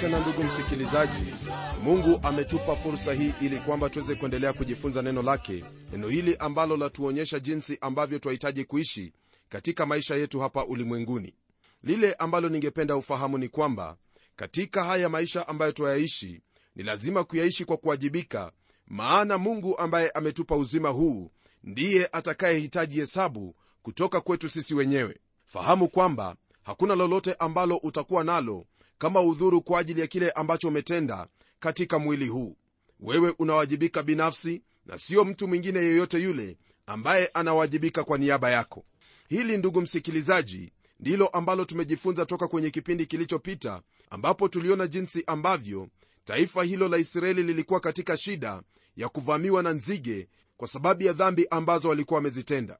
tena ndugu msikilizaji. Mungu ametupa fursa hii ili kwamba tuweze kuendelea kujifunza neno lake neno hili ambalo latuonyesha jinsi ambavyo twahitaji kuishi katika maisha yetu hapa ulimwenguni. Lile ambalo ningependa ufahamu ni kwamba katika haya maisha ambayo twayaishi ni lazima kuyaishi kwa kuwajibika maana mungu ambaye ametupa uzima huu ndiye atakayehitaji hesabu kutoka kwetu sisi wenyewe. Fahamu kwamba hakuna lolote ambalo utakuwa nalo kama udhuru kwa ajili ya kile ambacho umetenda katika mwili huu. Wewe unawajibika binafsi na sio mtu mwingine yeyote yule ambaye anawajibika kwa niaba yako. Hili ndugu msikilizaji ndilo ambalo tumejifunza toka kwenye kipindi kilichopita ambapo tuliona jinsi ambavyo taifa hilo la israeli lilikuwa katika shida ya kuvamiwa na nzige kwa sababu ya dhambi ambazo walikuwa wamezitenda.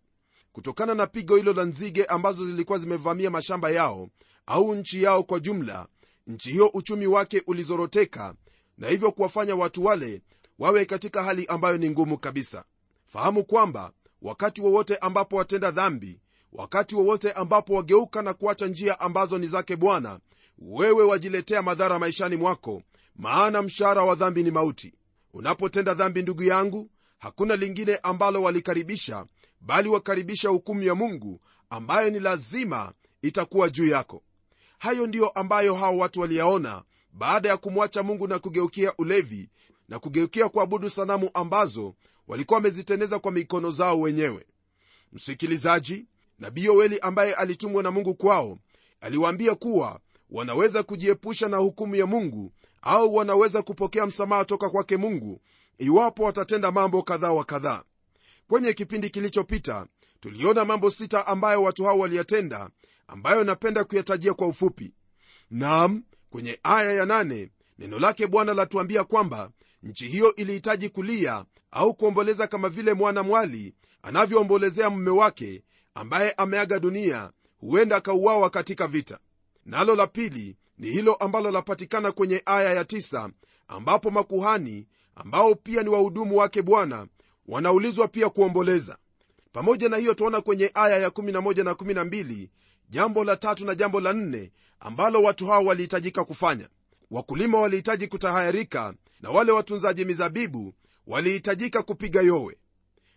Kutokana na pigo hilo la nzige ambazo zilikuwa zimevamia mashamba yao au nchi yao kwa jumla nchi hiyo uchumi wake ulizoroteka na hivyo kuwafanya watu wale wawe katika hali ambayo ni ngumu kabisa. Fahamu kwamba wakati wowote ambapo watenda dhambi wakati wowote ambapo wageuka na kuacha njia ambazo ni zake bwana wewe wajiletea madhara maishani mwako maana mshahara wa dhambi ni mauti. Unapotenda dhambi ndugu yangu hakuna lingine ambalo walikaribisha bali wakaribisha hukumu ya mungu ambayo ni lazima itakuwa juu yako hayo ndiyo ambayo hao watu waliyaona baada ya kumwacha mungu na kugeukia ulevi na kugeukia kuabudu sanamu ambazo walikuwa wamezitendeza kwa mikono zao wenyewe. Msikilizaji nabii yoeli ambaye alitumwa na mungu kwao aliwaambia kuwa wanaweza kujiepusha na hukumu ya mungu au wanaweza kupokea msamaha toka kwake mungu iwapo watatenda mambo kadhaa wa kadhaa kwenye kipindi kilichopita tuliona mambo sita ambayo watu hao waliyatenda ambayo napenda kuyatajia kwa ufupi. Nam kwenye aya ya nane neno lake bwana latuambia kwamba nchi hiyo ilihitaji kulia au kuomboleza kama vile mwana mwali anavyoombolezea mume wake ambaye ameaga dunia huenda akauawa katika vita. Nalo la pili ni hilo ambalo lapatikana kwenye aya ya tisa, ambapo makuhani ambao pia ni wahudumu wake bwana wanaulizwa pia kuomboleza pamoja na hiyo tuona kwenye aya ya 11 na 12 jambo la tatu na jambo la nne ambalo watu hao walihitajika kufanya. Wakulima walihitaji kutahayarika na wale watunzaji mizabibu walihitajika kupiga yowe.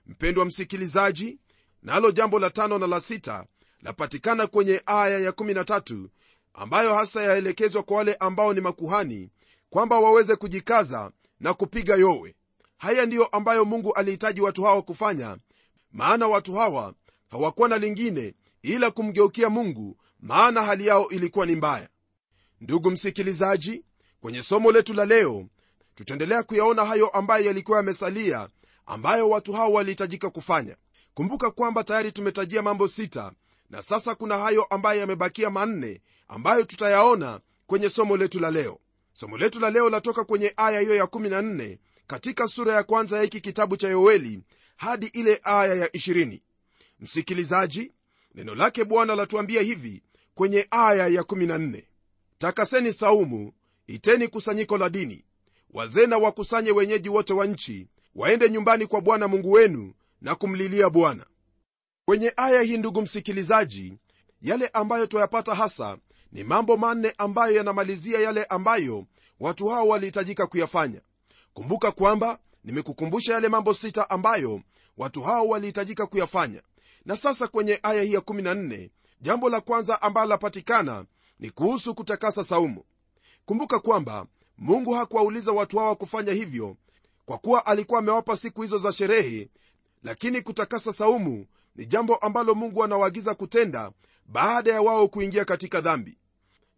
Mpendwa msikilizaji nalo na jambo la tano na la sita lapatikana kwenye aya ya 13 ambayo hasa yaelekezwa kwa wale ambao ni makuhani kwamba waweze kujikaza na kupiga yowe. Haya ndiyo ambayo mungu alihitaji watu hawa kufanya maana watu hawa hawakuwa na lingine ila kumgeukia mungu maana hali yao ilikuwa ni mbaya. Ndugu msikilizaji kwenye somo letu la leo tutaendelea kuyaona hayo ambayo yalikuwa yamesalia ambayo watu hao walihitajika kufanya. Kumbuka kwamba tayari tumetajia mambo sita na sasa kuna hayo ambayo yamebakia manne ambayo tutayaona kwenye somo letu la leo. Somo letu la leo latoka kwenye aya hiyo ya 14 katika sura ya kwanza ya hiki kitabu cha yoeli hadi ile aya ya 20 msikilizaji neno lake bwana latuambia hivi kwenye aya ya 14 takaseni saumu iteni kusanyiko la dini. Wazee na wakusanye wenyeji wote wa nchi waende nyumbani kwa bwana mungu wenu na kumlilia bwana. Kwenye aya hii ndugu msikilizaji yale ambayo twayapata hasa ni mambo manne ambayo yanamalizia yale ambayo watu hao walihitajika kuyafanya. Kumbuka kwamba nimekukumbusha yale mambo sita ambayo watu hao walihitajika kuyafanya. Na sasa kwenye aya hii ya 14 jambo la kwanza ambalo lapatikana ni kuhusu kutakasa saumu. Kumbuka kwamba mungu hakuwauliza watu hawa kufanya hivyo kwa kuwa alikuwa amewapa siku hizo za sherehe lakini kutakasa saumu ni jambo ambalo mungu anawaagiza kutenda baada ya wao kuingia katika dhambi.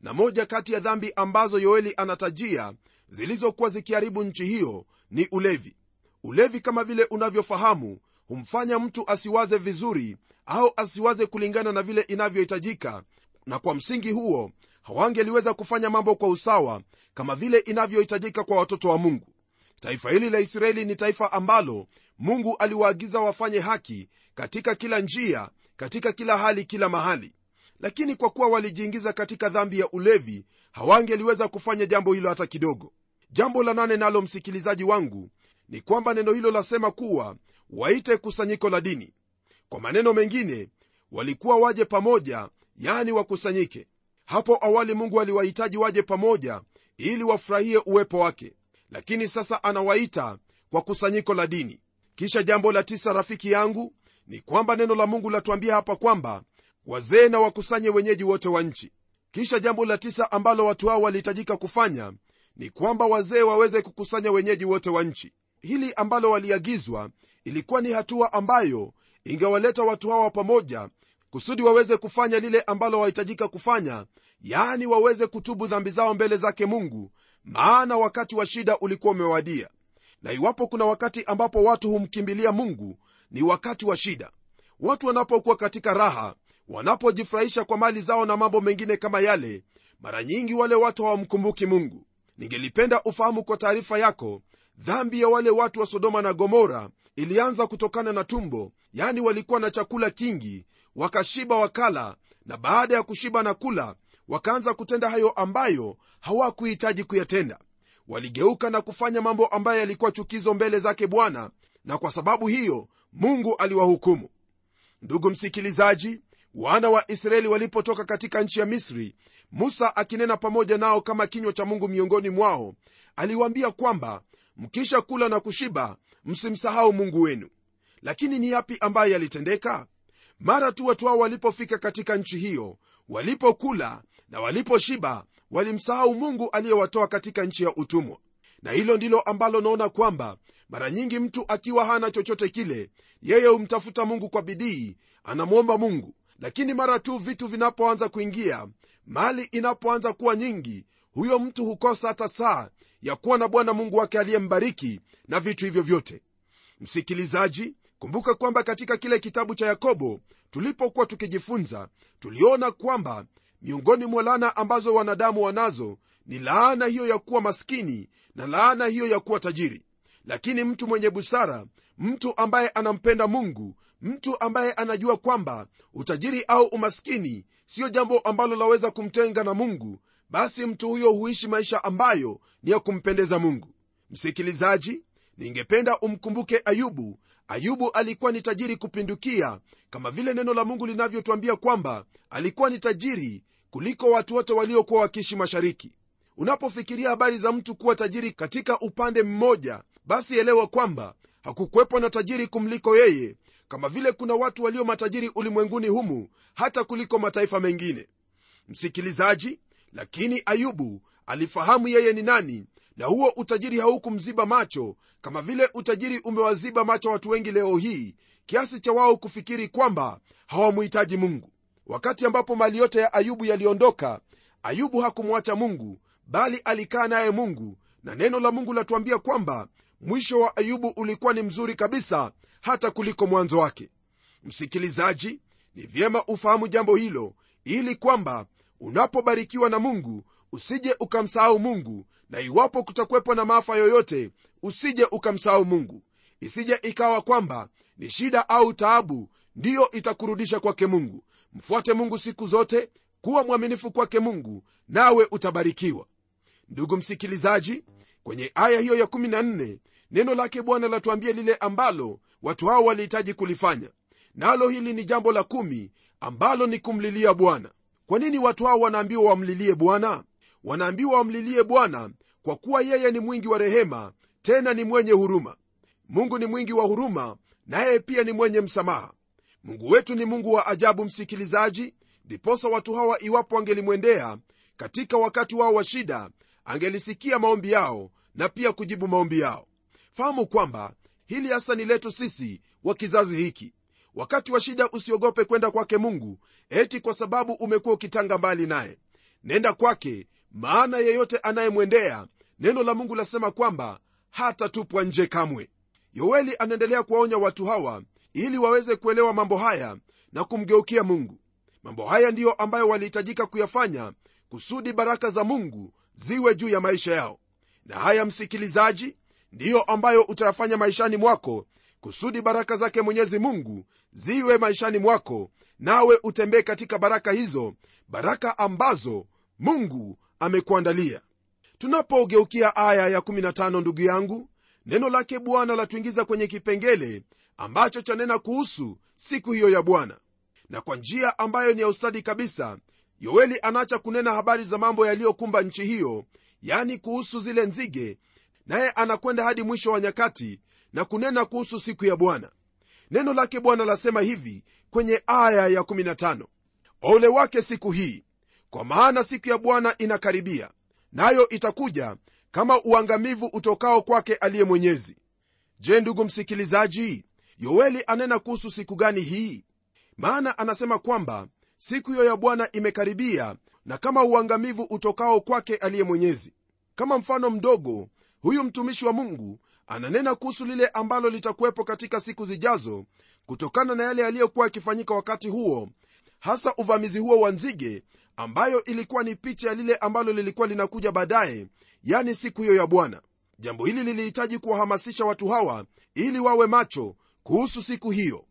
Na moja kati ya dhambi ambazo yoeli anatajia zilizokuwa zikiharibu nchi hiyo ni ulevi. Ulevi kama vile unavyofahamu humfanya mtu asiwaze vizuri au asiwaze kulingana na vile inavyohitajika na kwa msingi huo hawangeliweza kufanya mambo kwa usawa kama vile inavyohitajika kwa watoto wa mungu. Taifa hili la israeli ni taifa ambalo mungu aliwaagiza wafanye haki katika kila njia katika kila hali kila mahali. Lakini kwa kuwa walijiingiza katika dhambi ya ulevi hawangeliweza kufanya jambo hilo hata kidogo jambo la nane nalo msikilizaji wangu ni kwamba neno hilo lasema kuwa waite kusanyiko la dini. Kwa maneno mengine walikuwa waje pamoja yani wakusanyike. Hapo awali mungu aliwahitaji waje pamoja ili wafurahie uwepo wake. Lakini sasa anawaita kwa kusanyiko la dini. Kisha jambo la tisa rafiki yangu ni kwamba neno la mungu latuambia hapa kwamba wazee na wakusanye wenyeji wote wa nchi. Kisha jambo la tisa ambalo watu hao walihitajika kufanya ni kwamba wazee waweze kukusanya wenyeji wote wa nchi. Hili ambalo waliagizwa ilikuwa ni hatua ambayo ingewaleta watu hawa pamoja kusudi waweze kufanya lile ambalo wahitajika kufanya yaani waweze kutubu dhambi zao mbele zake mungu maana wakati wa shida ulikuwa umewadia. Na iwapo kuna wakati ambapo watu humkimbilia mungu ni wakati wa shida. Watu wanapokuwa katika raha wanapojifurahisha kwa mali zao na mambo mengine kama yale mara nyingi wale watu hawamkumbuki mungu ningelipenda ufahamu kwa taarifa yako dhambi ya wale watu wa sodoma na gomora ilianza kutokana na tumbo yani walikuwa na chakula kingi wakashiba wakala na baada ya kushiba na kula wakaanza kutenda hayo ambayo hawakuhitaji kuyatenda. Waligeuka na kufanya mambo ambayo yalikuwa chukizo mbele zake bwana na kwa sababu hiyo mungu aliwahukumu. Ndugu msikilizaji wana wa israeli walipotoka katika nchi ya misri musa akinena pamoja nao kama kinywa cha mungu miongoni mwao aliwaambia kwamba mkisha kula na kushiba msimsahau mungu wenu. Lakini ni yapi ambayo yalitendeka? Mara tu watu hao walipofika katika nchi hiyo walipokula na waliposhiba walimsahau mungu aliyewatoa katika nchi ya utumwa. Na hilo ndilo ambalo naona kwamba mara nyingi mtu akiwa hana chochote kile yeye humtafuta mungu kwa bidii anamwomba mungu lakini mara tu vitu vinapoanza kuingia mali inapoanza kuwa nyingi huyo mtu hukosa hata saa ya kuwa na bwana mungu wake aliyembariki na vitu hivyo vyote. Msikilizaji kumbuka kwamba katika kile kitabu cha yakobo tulipokuwa tukijifunza tuliona kwamba miongoni mwa laana ambazo wanadamu wanazo ni laana hiyo ya kuwa maskini na laana hiyo ya kuwa tajiri. Lakini mtu mwenye busara mtu ambaye anampenda mungu mtu ambaye anajua kwamba utajiri au umaskini siyo jambo ambalo laweza kumtenga na mungu basi mtu huyo huishi maisha ambayo ni ya kumpendeza mungu. Msikilizaji ningependa umkumbuke ayubu. Ayubu alikuwa ni tajiri kupindukia kama vile neno la mungu linavyotwambia kwamba alikuwa ni tajiri kuliko watu wote waliokuwa wakiishi mashariki. Unapofikiria habari za mtu kuwa tajiri katika upande mmoja basi elewa kwamba hakukuwepo na tajiri kumliko yeye kama vile kuna watu walio matajiri ulimwenguni humu hata kuliko mataifa mengine. Msikilizaji lakini ayubu alifahamu yeye ni nani na huo utajiri haukumziba macho kama vile utajiri umewaziba macho watu wengi leo hii kiasi cha wao kufikiri kwamba hawamuhitaji mungu. Wakati ambapo mali yote ya ayubu yaliondoka ayubu hakumwacha mungu bali alikaa naye mungu na neno la mungu latuambia kwamba mwisho wa ayubu ulikuwa ni mzuri kabisa hata kuliko mwanzo wake. Msikilizaji ni vyema ufahamu jambo hilo ili kwamba unapobarikiwa na mungu usije ukamsahau mungu na iwapo kutakuwepo na maafa yoyote usije ukamsahau mungu. Isije ikawa kwamba ni shida au taabu ndiyo itakurudisha kwake mungu. Mfuate mungu siku zote kuwa mwaminifu kwake mungu nawe utabarikiwa. Ndugu msikilizaji kwenye aya hiyo ya 14 neno lake bwana latuambia lile ambalo watu hao walihitaji kulifanya. Nalo hili ni jambo la kumi ambalo ni kumlilia bwana. Kwa nini watu hao wanaambiwa wamlilie bwana? Wanaambiwa wamlilie bwana kwa kuwa yeye ni mwingi wa rehema tena ni mwenye huruma. Mungu ni mwingi wa huruma naye pia ni mwenye msamaha. Mungu wetu ni mungu wa ajabu msikilizaji. Ndiposa watu hawa iwapo angelimwendea katika wakati wao wa shida angelisikia maombi yao na pia kujibu maombi yao fahamu kwamba hili hasa ni letu sisi wa kizazi hiki. Wakati wa shida usiogope kwenda kwake mungu eti kwa sababu umekuwa ukitanga mbali naye. Nenda kwake maana yeyote anayemwendea neno la mungu lasema kwamba hatatupwa nje kamwe. Yoeli anaendelea kuwaonya watu hawa ili waweze kuelewa mambo haya na kumgeukia mungu. Mambo haya ndiyo ambayo walihitajika kuyafanya kusudi baraka za mungu ziwe juu ya maisha yao. Na haya msikilizaji ndiyo ambayo utayafanya maishani mwako kusudi baraka zake mwenyezi mungu ziwe maishani mwako nawe utembee katika baraka hizo baraka ambazo mungu amekuandalia. Tunapogeukia aya ya15 ndugu yangu neno lake bwana latuingiza kwenye kipengele ambacho chanena kuhusu siku hiyo ya bwana. Na kwa njia ambayo ni ya ustadi kabisa yoeli anaacha kunena habari za mambo yaliyokumba nchi hiyo yani kuhusu zile nzige naye anakwenda hadi mwisho wa nyakati na kunena kuhusu siku ya bwana. Neno lake bwana lasema hivi kwenye aya ya 15 ole wake siku hii kwa maana siku ya bwana inakaribia nayo itakuja kama uangamivu utokao kwake aliye mwenyezi. Je ndugu msikilizaji yoeli anena kuhusu siku gani hii? Maana anasema kwamba siku hiyo ya bwana imekaribia na kama uangamivu utokao kwake aliye mwenyezi. Kama mfano mdogo huyu mtumishi wa mungu ananena kuhusu lile ambalo litakuwepo katika siku zijazo kutokana na yale yaliyokuwa yakifanyika wakati huo hasa uvamizi huo wa nzige ambayo ilikuwa ni picha ya lile ambalo lilikuwa linakuja baadaye yani siku hiyo ya bwana. Jambo hili lilihitaji kuwahamasisha watu hawa ili wawe macho kuhusu siku hiyo.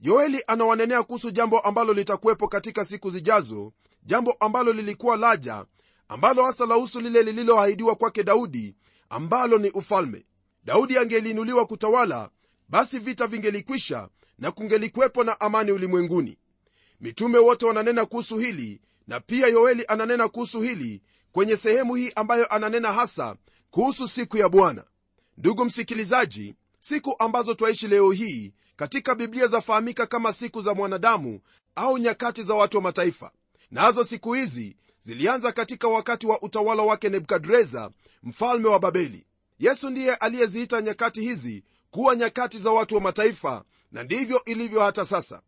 Yoeli anawanenea kuhusu jambo ambalo litakuwepo katika siku zijazo jambo ambalo lilikuwa laja ambalo hasa lahusu lile lililoahidiwa kwake daudi ambalo ni ufalme. Daudi angeliinuliwa kutawala basi vita vingelikwisha na kungelikuwepo na amani ulimwenguni. Mitume wote wananena kuhusu hili na pia yoeli ananena kuhusu hili kwenye sehemu hii ambayo ananena hasa kuhusu siku ya bwana. Ndugu msikilizaji siku ambazo twaishi leo hii katika biblia zafahamika kama siku za mwanadamu au nyakati za watu wa mataifa. Nazo siku hizi zilianza katika wakati wa utawala wake nebukadreza mfalme wa babeli. Yesu ndiye aliyeziita nyakati hizi kuwa nyakati za watu wa mataifa na ndivyo ilivyo hata sasa.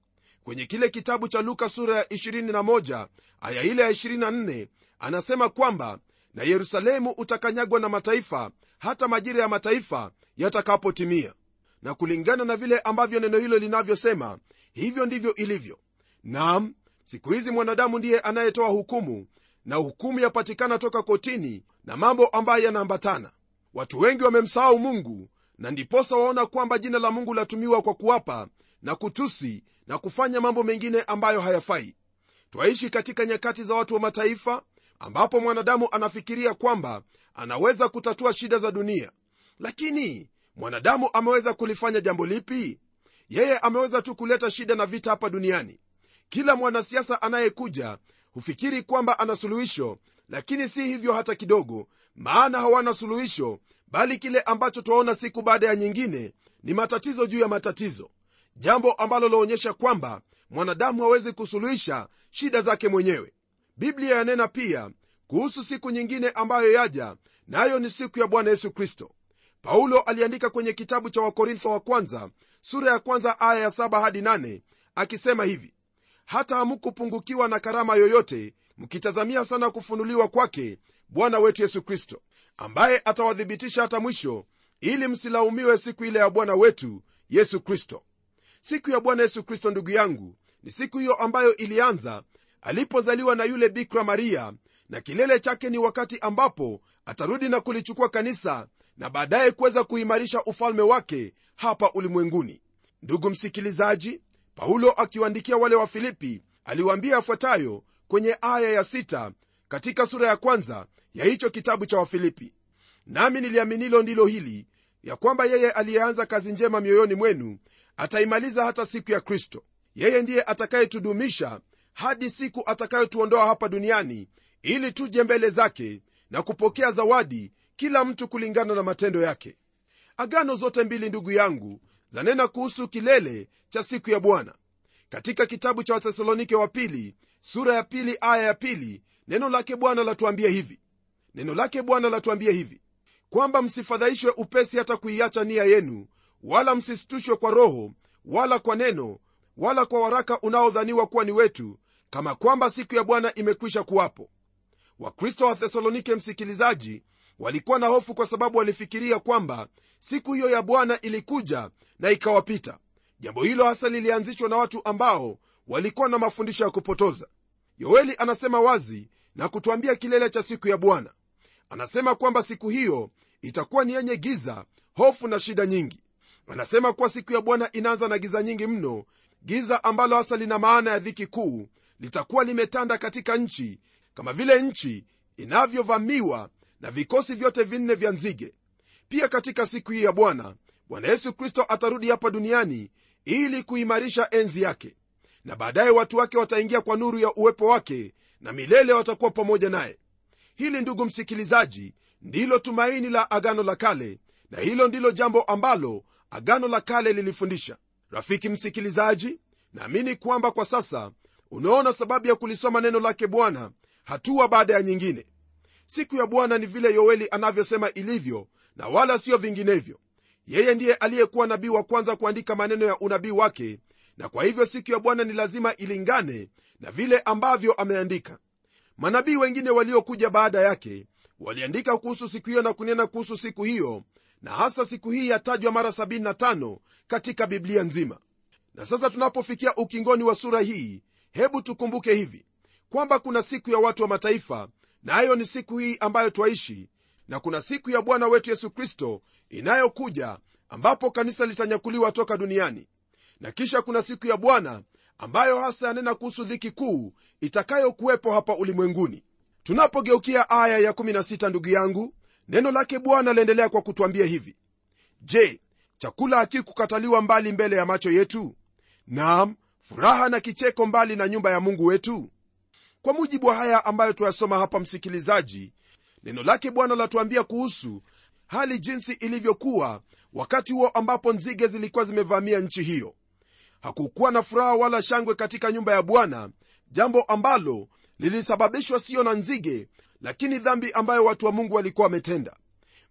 Kwenye kile kitabu cha luka sura ya 21 aya ile ya 24 anasema kwamba na yerusalemu utakanyagwa na mataifa hata majira ya mataifa yatakapotimia. Na kulingana na vile ambavyo neno hilo linavyosema hivyo ndivyo ilivyo. Nam siku hizi mwanadamu ndiye anayetoa hukumu na hukumu yapatikana toka kotini na mambo ambayo yanaambatana. Watu wengi wamemsahau mungu na ndiposa waona kwamba jina la mungu latumiwa kwa kuwapa na kutusi na kufanya mambo mengine ambayo hayafai. Twaishi katika nyakati za watu wa mataifa ambapo mwanadamu anafikiria kwamba anaweza kutatua shida za dunia. Lakini mwanadamu ameweza kulifanya jambo lipi? Yeye ameweza tu kuleta shida na vita hapa duniani. Kila mwanasiasa anayekuja hufikiri kwamba ana suluhisho lakini si hivyo hata kidogo maana hawana suluhisho bali kile ambacho twaona siku baada ya nyingine ni matatizo juu ya matatizo. Jambo ambalo laonyesha kwamba mwanadamu hawezi kusuluhisha shida zake mwenyewe. Biblia yanena pia kuhusu siku nyingine ambayo yaja nayo na ni siku ya bwana yesu kristo. Paulo aliandika kwenye kitabu cha wakorintho wa kwanza sura ya kwanza aya ya 7 hadi 8 akisema hivi hata hamukupungukiwa na karama yoyote mkitazamia sana kufunuliwa kwake bwana wetu yesu kristo ambaye atawathibitisha hata mwisho ili msilaumiwe siku ile ya bwana wetu yesu kristo. Siku ya bwana yesu kristo ndugu yangu ni siku hiyo ambayo ilianza alipozaliwa na yule bikra maria na kilele chake ni wakati ambapo atarudi na kulichukua kanisa na baadaye kuweza kuimarisha ufalme wake hapa ulimwenguni. Ndugu msikilizaji paulo akiwaandikia wale wa filipi aliwaambia yafuatayo kwenye aya ya sita katika sura ya kwanza ya hicho kitabu cha wafilipi. Nami niliaminilo ndilo hili ya kwamba yeye aliyeanza kazi njema mioyoni mwenu ataimaliza hata siku ya kristo. Yeye ndiye atakayetudumisha hadi siku atakayotuondoa hapa duniani ili tuje mbele zake na kupokea zawadi kila mtu kulingana na matendo yake. Agano zote mbili ndugu yangu zanena kuhusu kilele cha siku ya bwana. Katika kitabu cha wathesalonike wa pili sura ya pili aya ya pili. Neno lake bwana latuambia hivi. Neno lake bwana latuambia hivi. Kwamba msifadhaishwe upesi hata kuiacha nia yenu wala msisitushwe kwa roho wala kwa neno wala kwa waraka unaodhaniwa kuwa ni wetu kama kwamba siku ya bwana imekwisha kuwapo. Wakristo wa thesalonike msikilizaji walikuwa na hofu kwa sababu walifikiria kwamba siku hiyo ya bwana ilikuja na ikawapita. Jambo hilo hasa lilianzishwa na watu ambao walikuwa na mafundisho ya kupotoza yoeli anasema wazi na kutwambia kilele cha siku ya bwana. Anasema kwamba siku hiyo itakuwa ni yenye giza hofu na shida nyingi. Anasema kuwa siku ya bwana inaanza na giza nyingi mno. Giza ambalo hasa lina maana ya dhiki kuu litakuwa limetanda katika nchi kama vile nchi inavyovamiwa na vikosi vyote vinne vya nzige. Pia katika siku hii ya bwana bwana yesu kristo atarudi hapa duniani ili kuimarisha enzi yake na baadaye watu wake wataingia kwa nuru ya uwepo wake na milele watakuwa pamoja naye. Hili ndugu msikilizaji ndilo tumaini la agano la kale na hilo ndilo jambo ambalo agano la kale lilifundisha. Rafiki msikilizaji naamini kwamba kwa sasa unaona sababu ya kulisoma neno lake bwana hatua baada ya nyingine. Siku ya bwana ni vile yoeli anavyosema ilivyo na wala siyo vinginevyo. Yeye ndiye aliyekuwa nabii wa kwanza kuandika maneno ya unabii wake na kwa hivyo siku ya bwana ni lazima ilingane na vile ambavyo ameandika. Manabii wengine waliokuja baada yake waliandika kuhusu siku hiyo na kunena kuhusu siku hiyo na hasa siku hii yatajwa mara 75 katika biblia nzima. Na sasa tunapofikia ukingoni wa sura hii hebu tukumbuke hivi kwamba kuna siku ya watu wa mataifa nayo na ni siku hii ambayo twaishi na kuna siku ya bwana wetu yesu kristo inayokuja ambapo kanisa litanyakuliwa toka duniani na kisha kuna siku ya bwana ambayo hasa yanena kuhusu dhiki kuu itakayokuwepo hapa ulimwenguni. Tunapogeukia aya ya16 ndugu yangu neno lake bwana laendelea kwa kutwambia hivi. Je chakula hakikukataliwa mbali mbele ya macho yetu? Nam furaha na kicheko mbali na nyumba ya mungu wetu? Kwa mujibu wa haya ambayo tuyasoma hapa msikilizaji neno lake bwana latuambia kuhusu hali jinsi ilivyokuwa wakati huo ambapo nzige zilikuwa zimevamia nchi hiyo hakukuwa na furaha wala shangwe katika nyumba ya bwana jambo ambalo lilisababishwa siyo na nzige lakini dhambi ambayo watu wa mungu walikuwa wametenda.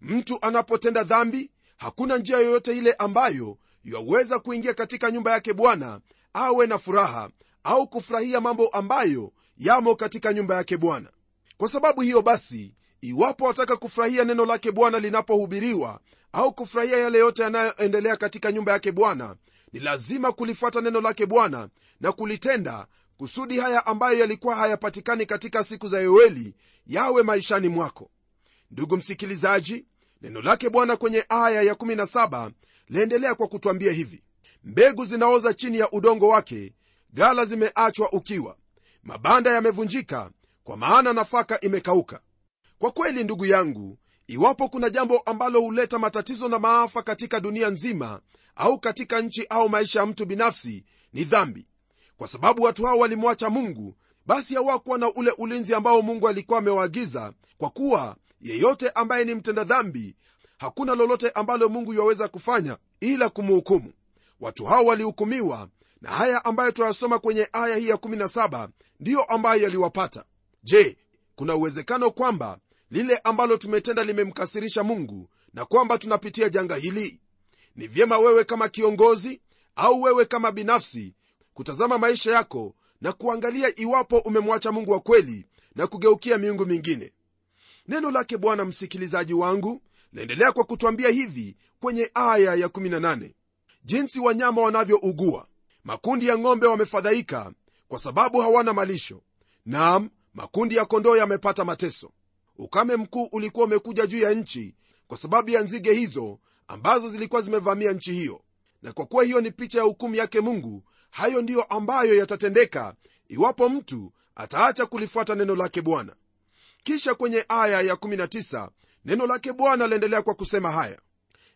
Mtu anapotenda dhambi hakuna njia yoyote ile ambayo yaweza kuingia katika nyumba yake bwana awe na furaha au kufurahia mambo ambayo yamo katika nyumba yake bwana. Kwa sababu hiyo basi iwapo wataka kufurahia neno lake bwana linapohubiriwa au kufurahia yale yote yanayoendelea katika nyumba yake bwana ni lazima kulifuata neno lake bwana na kulitenda kusudi haya ambayo yalikuwa hayapatikani katika siku za yoeli yawe maishani mwako. Ndugu msikilizaji neno lake bwana kwenye aya ya17 laendelea kwa kutwambia hivi. Mbegu zinaoza chini ya udongo wake gala zimeachwa ukiwa. Mabanda yamevunjika kwa maana nafaka imekauka. Kwa kweli ndugu yangu iwapo kuna jambo ambalo huleta matatizo na maafa katika dunia nzima au katika nchi au maisha ya mtu binafsi ni dhambi. Kwa sababu watu hao walimwacha mungu basi hawakuwa na ule ulinzi ambao mungu alikuwa amewaagiza kwa kuwa yeyote ambaye ni mtenda dhambi hakuna lolote ambalo mungu yuwaweza kufanya ila kumhukumu. Watu hao walihukumiwa na haya ambayo tunayasoma kwenye aya hii ya17 ndiyo ambayo yaliwapata. Je kuna uwezekano kwamba lile ambalo tumetenda limemkasirisha mungu na kwamba tunapitia janga hili. Ni vyema wewe kama kiongozi au wewe kama binafsi kutazama maisha yako na kuangalia iwapo umemwacha mungu wa kweli na kugeukia miungu mingine. Neno lake bwana msikilizaji wangu naendelea kwa kutwambia hivi kwenye aya ya18 jinsi wanyama wanavyougua. Makundi ya ng'ombe wamefadhaika kwa sababu hawana malisho. Nam makundi ya kondoo yamepata mateso ukame mkuu ulikuwa umekuja juu ya nchi kwa sababu ya nzige hizo ambazo zilikuwa zimevamia nchi hiyo. Na kwa kuwa hiyo ni picha ya hukumu yake mungu hayo ndiyo ambayo yatatendeka iwapo mtu ataacha kulifuata neno lake bwana. Kisha kwenye aya ya19 neno lake bwana laendelea kwa kusema haya.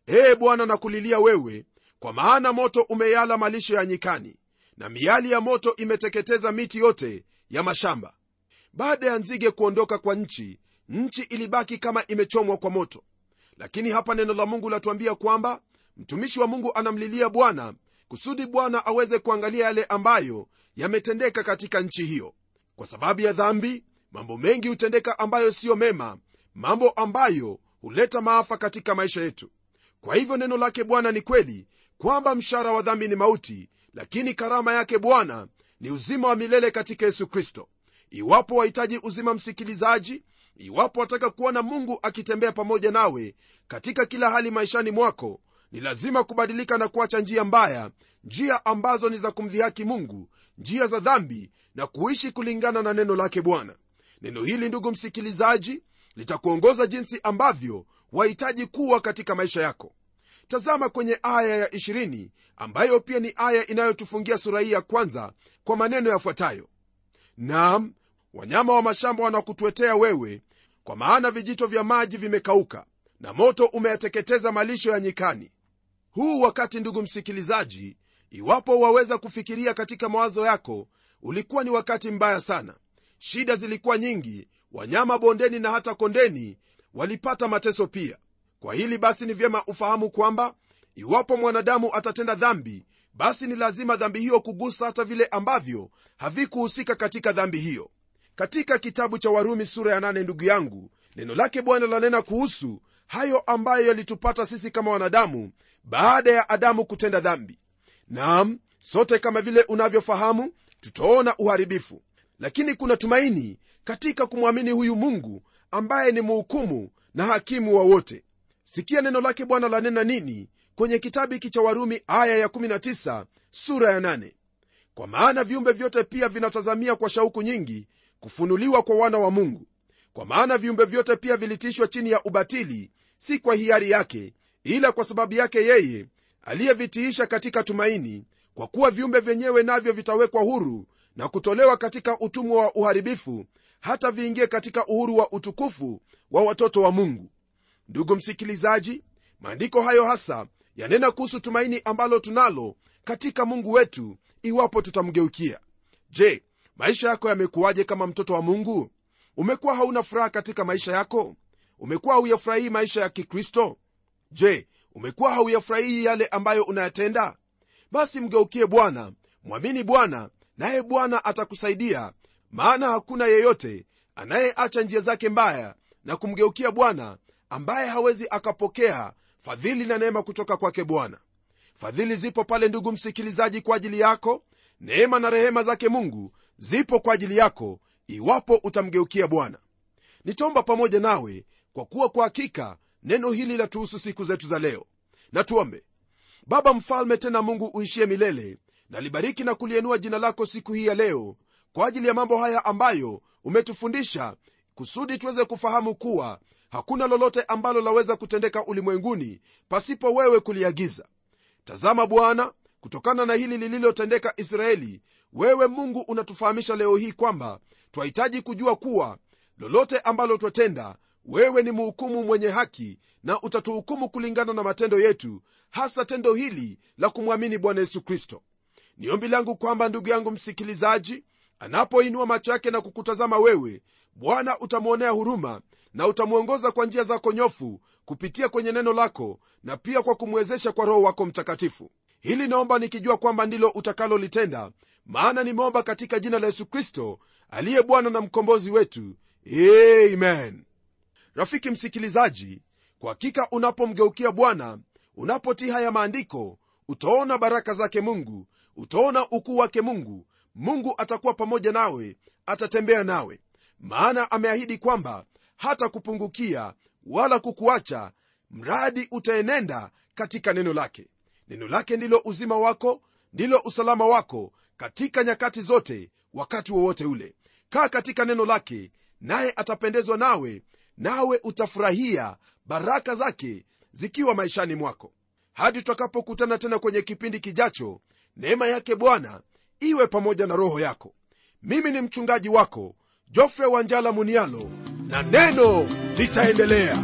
Ee bwana nakulilia wewe kwa maana moto umeyala malisho ya nyikani na miali ya moto imeteketeza miti yote ya mashamba. Baada ya nzige kuondoka kwa nchi nchi ilibaki kama imechomwa kwa moto. Lakini hapa neno la mungu latuambia kwamba mtumishi wa mungu anamlilia bwana kusudi bwana aweze kuangalia yale ambayo yametendeka katika nchi hiyo. Kwa sababu ya dhambi mambo mengi hutendeka ambayo siyo mema mambo ambayo huleta maafa katika maisha yetu. Kwa hivyo neno lake bwana ni kweli kwamba mshara wa dhambi ni mauti lakini karama yake bwana ni uzima wa milele katika yesu kristo. Iwapo wahitaji uzima msikilizaji iwapo wataka kuona mungu akitembea pamoja nawe katika kila hali maishani mwako ni lazima kubadilika na kuacha njia mbaya njia ambazo ni za kumdhihaki mungu njia za dhambi na kuishi kulingana na neno lake bwana. Neno hili ndugu msikilizaji litakuongoza jinsi ambavyo wahitaji kuwa katika maisha yako. Tazama kwenye aya ya 20 ambayo pia ni aya inayotufungia sura hii ya kwanza kwa maneno yafuatayo. Nam wanyama wa mashamba wanakutwetea wewe kwa maana vijito vya maji vimekauka na moto umeyateketeza malisho ya nyikani. Huu wakati ndugu msikilizaji iwapo waweza kufikiria katika mawazo yako ulikuwa ni wakati mbaya sana. Shida zilikuwa nyingi wanyama bondeni na hata kondeni walipata mateso pia. Kwa hili basi ni vyema ufahamu kwamba iwapo mwanadamu atatenda dhambi basi ni lazima dhambi hiyo kugusa hata vile ambavyo havikuhusika katika dhambi hiyo katika kitabu cha warumi sura ya nane ndugu yangu neno lake bwana lanena kuhusu hayo ambayo yalitupata sisi kama wanadamu baada ya adamu kutenda dhambi. Nam sote kama vile unavyofahamu tutaona uharibifu. Lakini kuna tumaini katika kumwamini huyu mungu ambaye ni muhukumu na hakimu wa wote. Sikia neno lake bwana lanena nini kwenye kitabu hiki cha warumi aya ya19 sura ya 8 kwa maana viumbe vyote pia vinatazamia kwa shauku nyingi kufunuliwa kwa wana wa mungu. Kwa maana viumbe vyote pia vilitishwa chini ya ubatili si kwa hiari yake ila kwa sababu yake yeye aliyevitiisha katika tumaini kwa kuwa viumbe vyenyewe navyo vitawekwa huru na kutolewa katika utumwa wa uharibifu hata viingie katika uhuru wa utukufu wa watoto wa mungu. Ndugu msikilizaji maandiko hayo hasa yanena kuhusu tumaini ambalo tunalo katika mungu wetu iwapo tutamgeukia. Je maisha yako yamekuwaje kama mtoto wa mungu? Umekuwa hauna furaha katika maisha yako? Umekuwa hauyafurahii maisha ya kikristo? Je umekuwa hauyafurahii yale ambayo unayatenda? Basi mgeukie bwana mwamini bwana naye bwana atakusaidia maana hakuna yeyote anayeacha njia zake mbaya na kumgeukia bwana ambaye hawezi akapokea fadhili na neema kutoka kwake bwana. Fadhili zipo pale ndugu msikilizaji kwa ajili yako neema na rehema zake mungu zipo kwa ajili yako iwapo utamgeukia bwana. Nitaomba pamoja nawe kwa kuwa kwa hakika neno hili latuhusu siku zetu za leo. Na tuombe. Baba mfalme tena mungu uishie milele nalibariki na kulienua jina lako siku hii ya leo kwa ajili ya mambo haya ambayo umetufundisha kusudi tuweze kufahamu kuwa hakuna lolote ambalo laweza kutendeka ulimwenguni pasipo wewe kuliagiza. Tazama bwana kutokana na hili lililotendeka israeli wewe mungu unatufahamisha leo hii kwamba twahitaji kujua kuwa lolote ambalo twatenda wewe ni mhukumu mwenye haki na utatuhukumu kulingana na matendo yetu hasa tendo hili la kumwamini bwana yesu kristo. Ni ombi langu kwamba ndugu yangu msikilizaji anapoinua macho yake na kukutazama wewe bwana utamwonea huruma na utamwongoza kwa njia zako nyofu kupitia kwenye neno lako na pia kwa kumwezesha kwa roho wako mtakatifu hili naomba nikijua kwamba ndilo utakalolitenda maana nimeomba katika jina la yesu kristo aliye bwana na mkombozi wetu. Amen. Rafiki msikilizaji kwa hakika unapomgeukia bwana unapotii haya maandiko utaona baraka zake mungu utaona ukuu wake mungu. Mungu atakuwa pamoja nawe atatembea nawe. Maana ameahidi kwamba hata kupungukia wala kukuacha mradi utaenenda katika neno lake neno lake ndilo uzima wako ndilo usalama wako katika nyakati zote wakati wowote ule. Kaa katika neno lake naye atapendezwa nawe nawe utafurahia baraka zake zikiwa maishani mwako. Hadi tutakapokutana tena kwenye kipindi kijacho neema yake bwana iwe pamoja na roho yako. Mimi ni mchungaji wako jofre wanjala munialo na neno litaendelea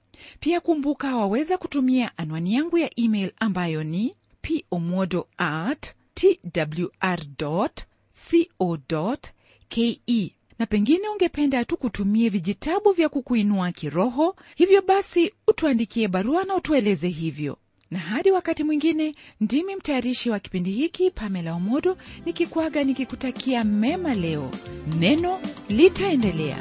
pia kumbuka waweza kutumia anwani yangu ya email ambayo ni pomodo at twr co ke na pengine ungependa tu kutumie vijitabu vya kukuinua kiroho hivyo basi utuandikie barua na utueleze hivyo. Na hadi wakati mwingine ndimi mtayarishi wa kipindi hiki pamela omodo nikikwaga nikikutakia mema leo. Neno litaendelea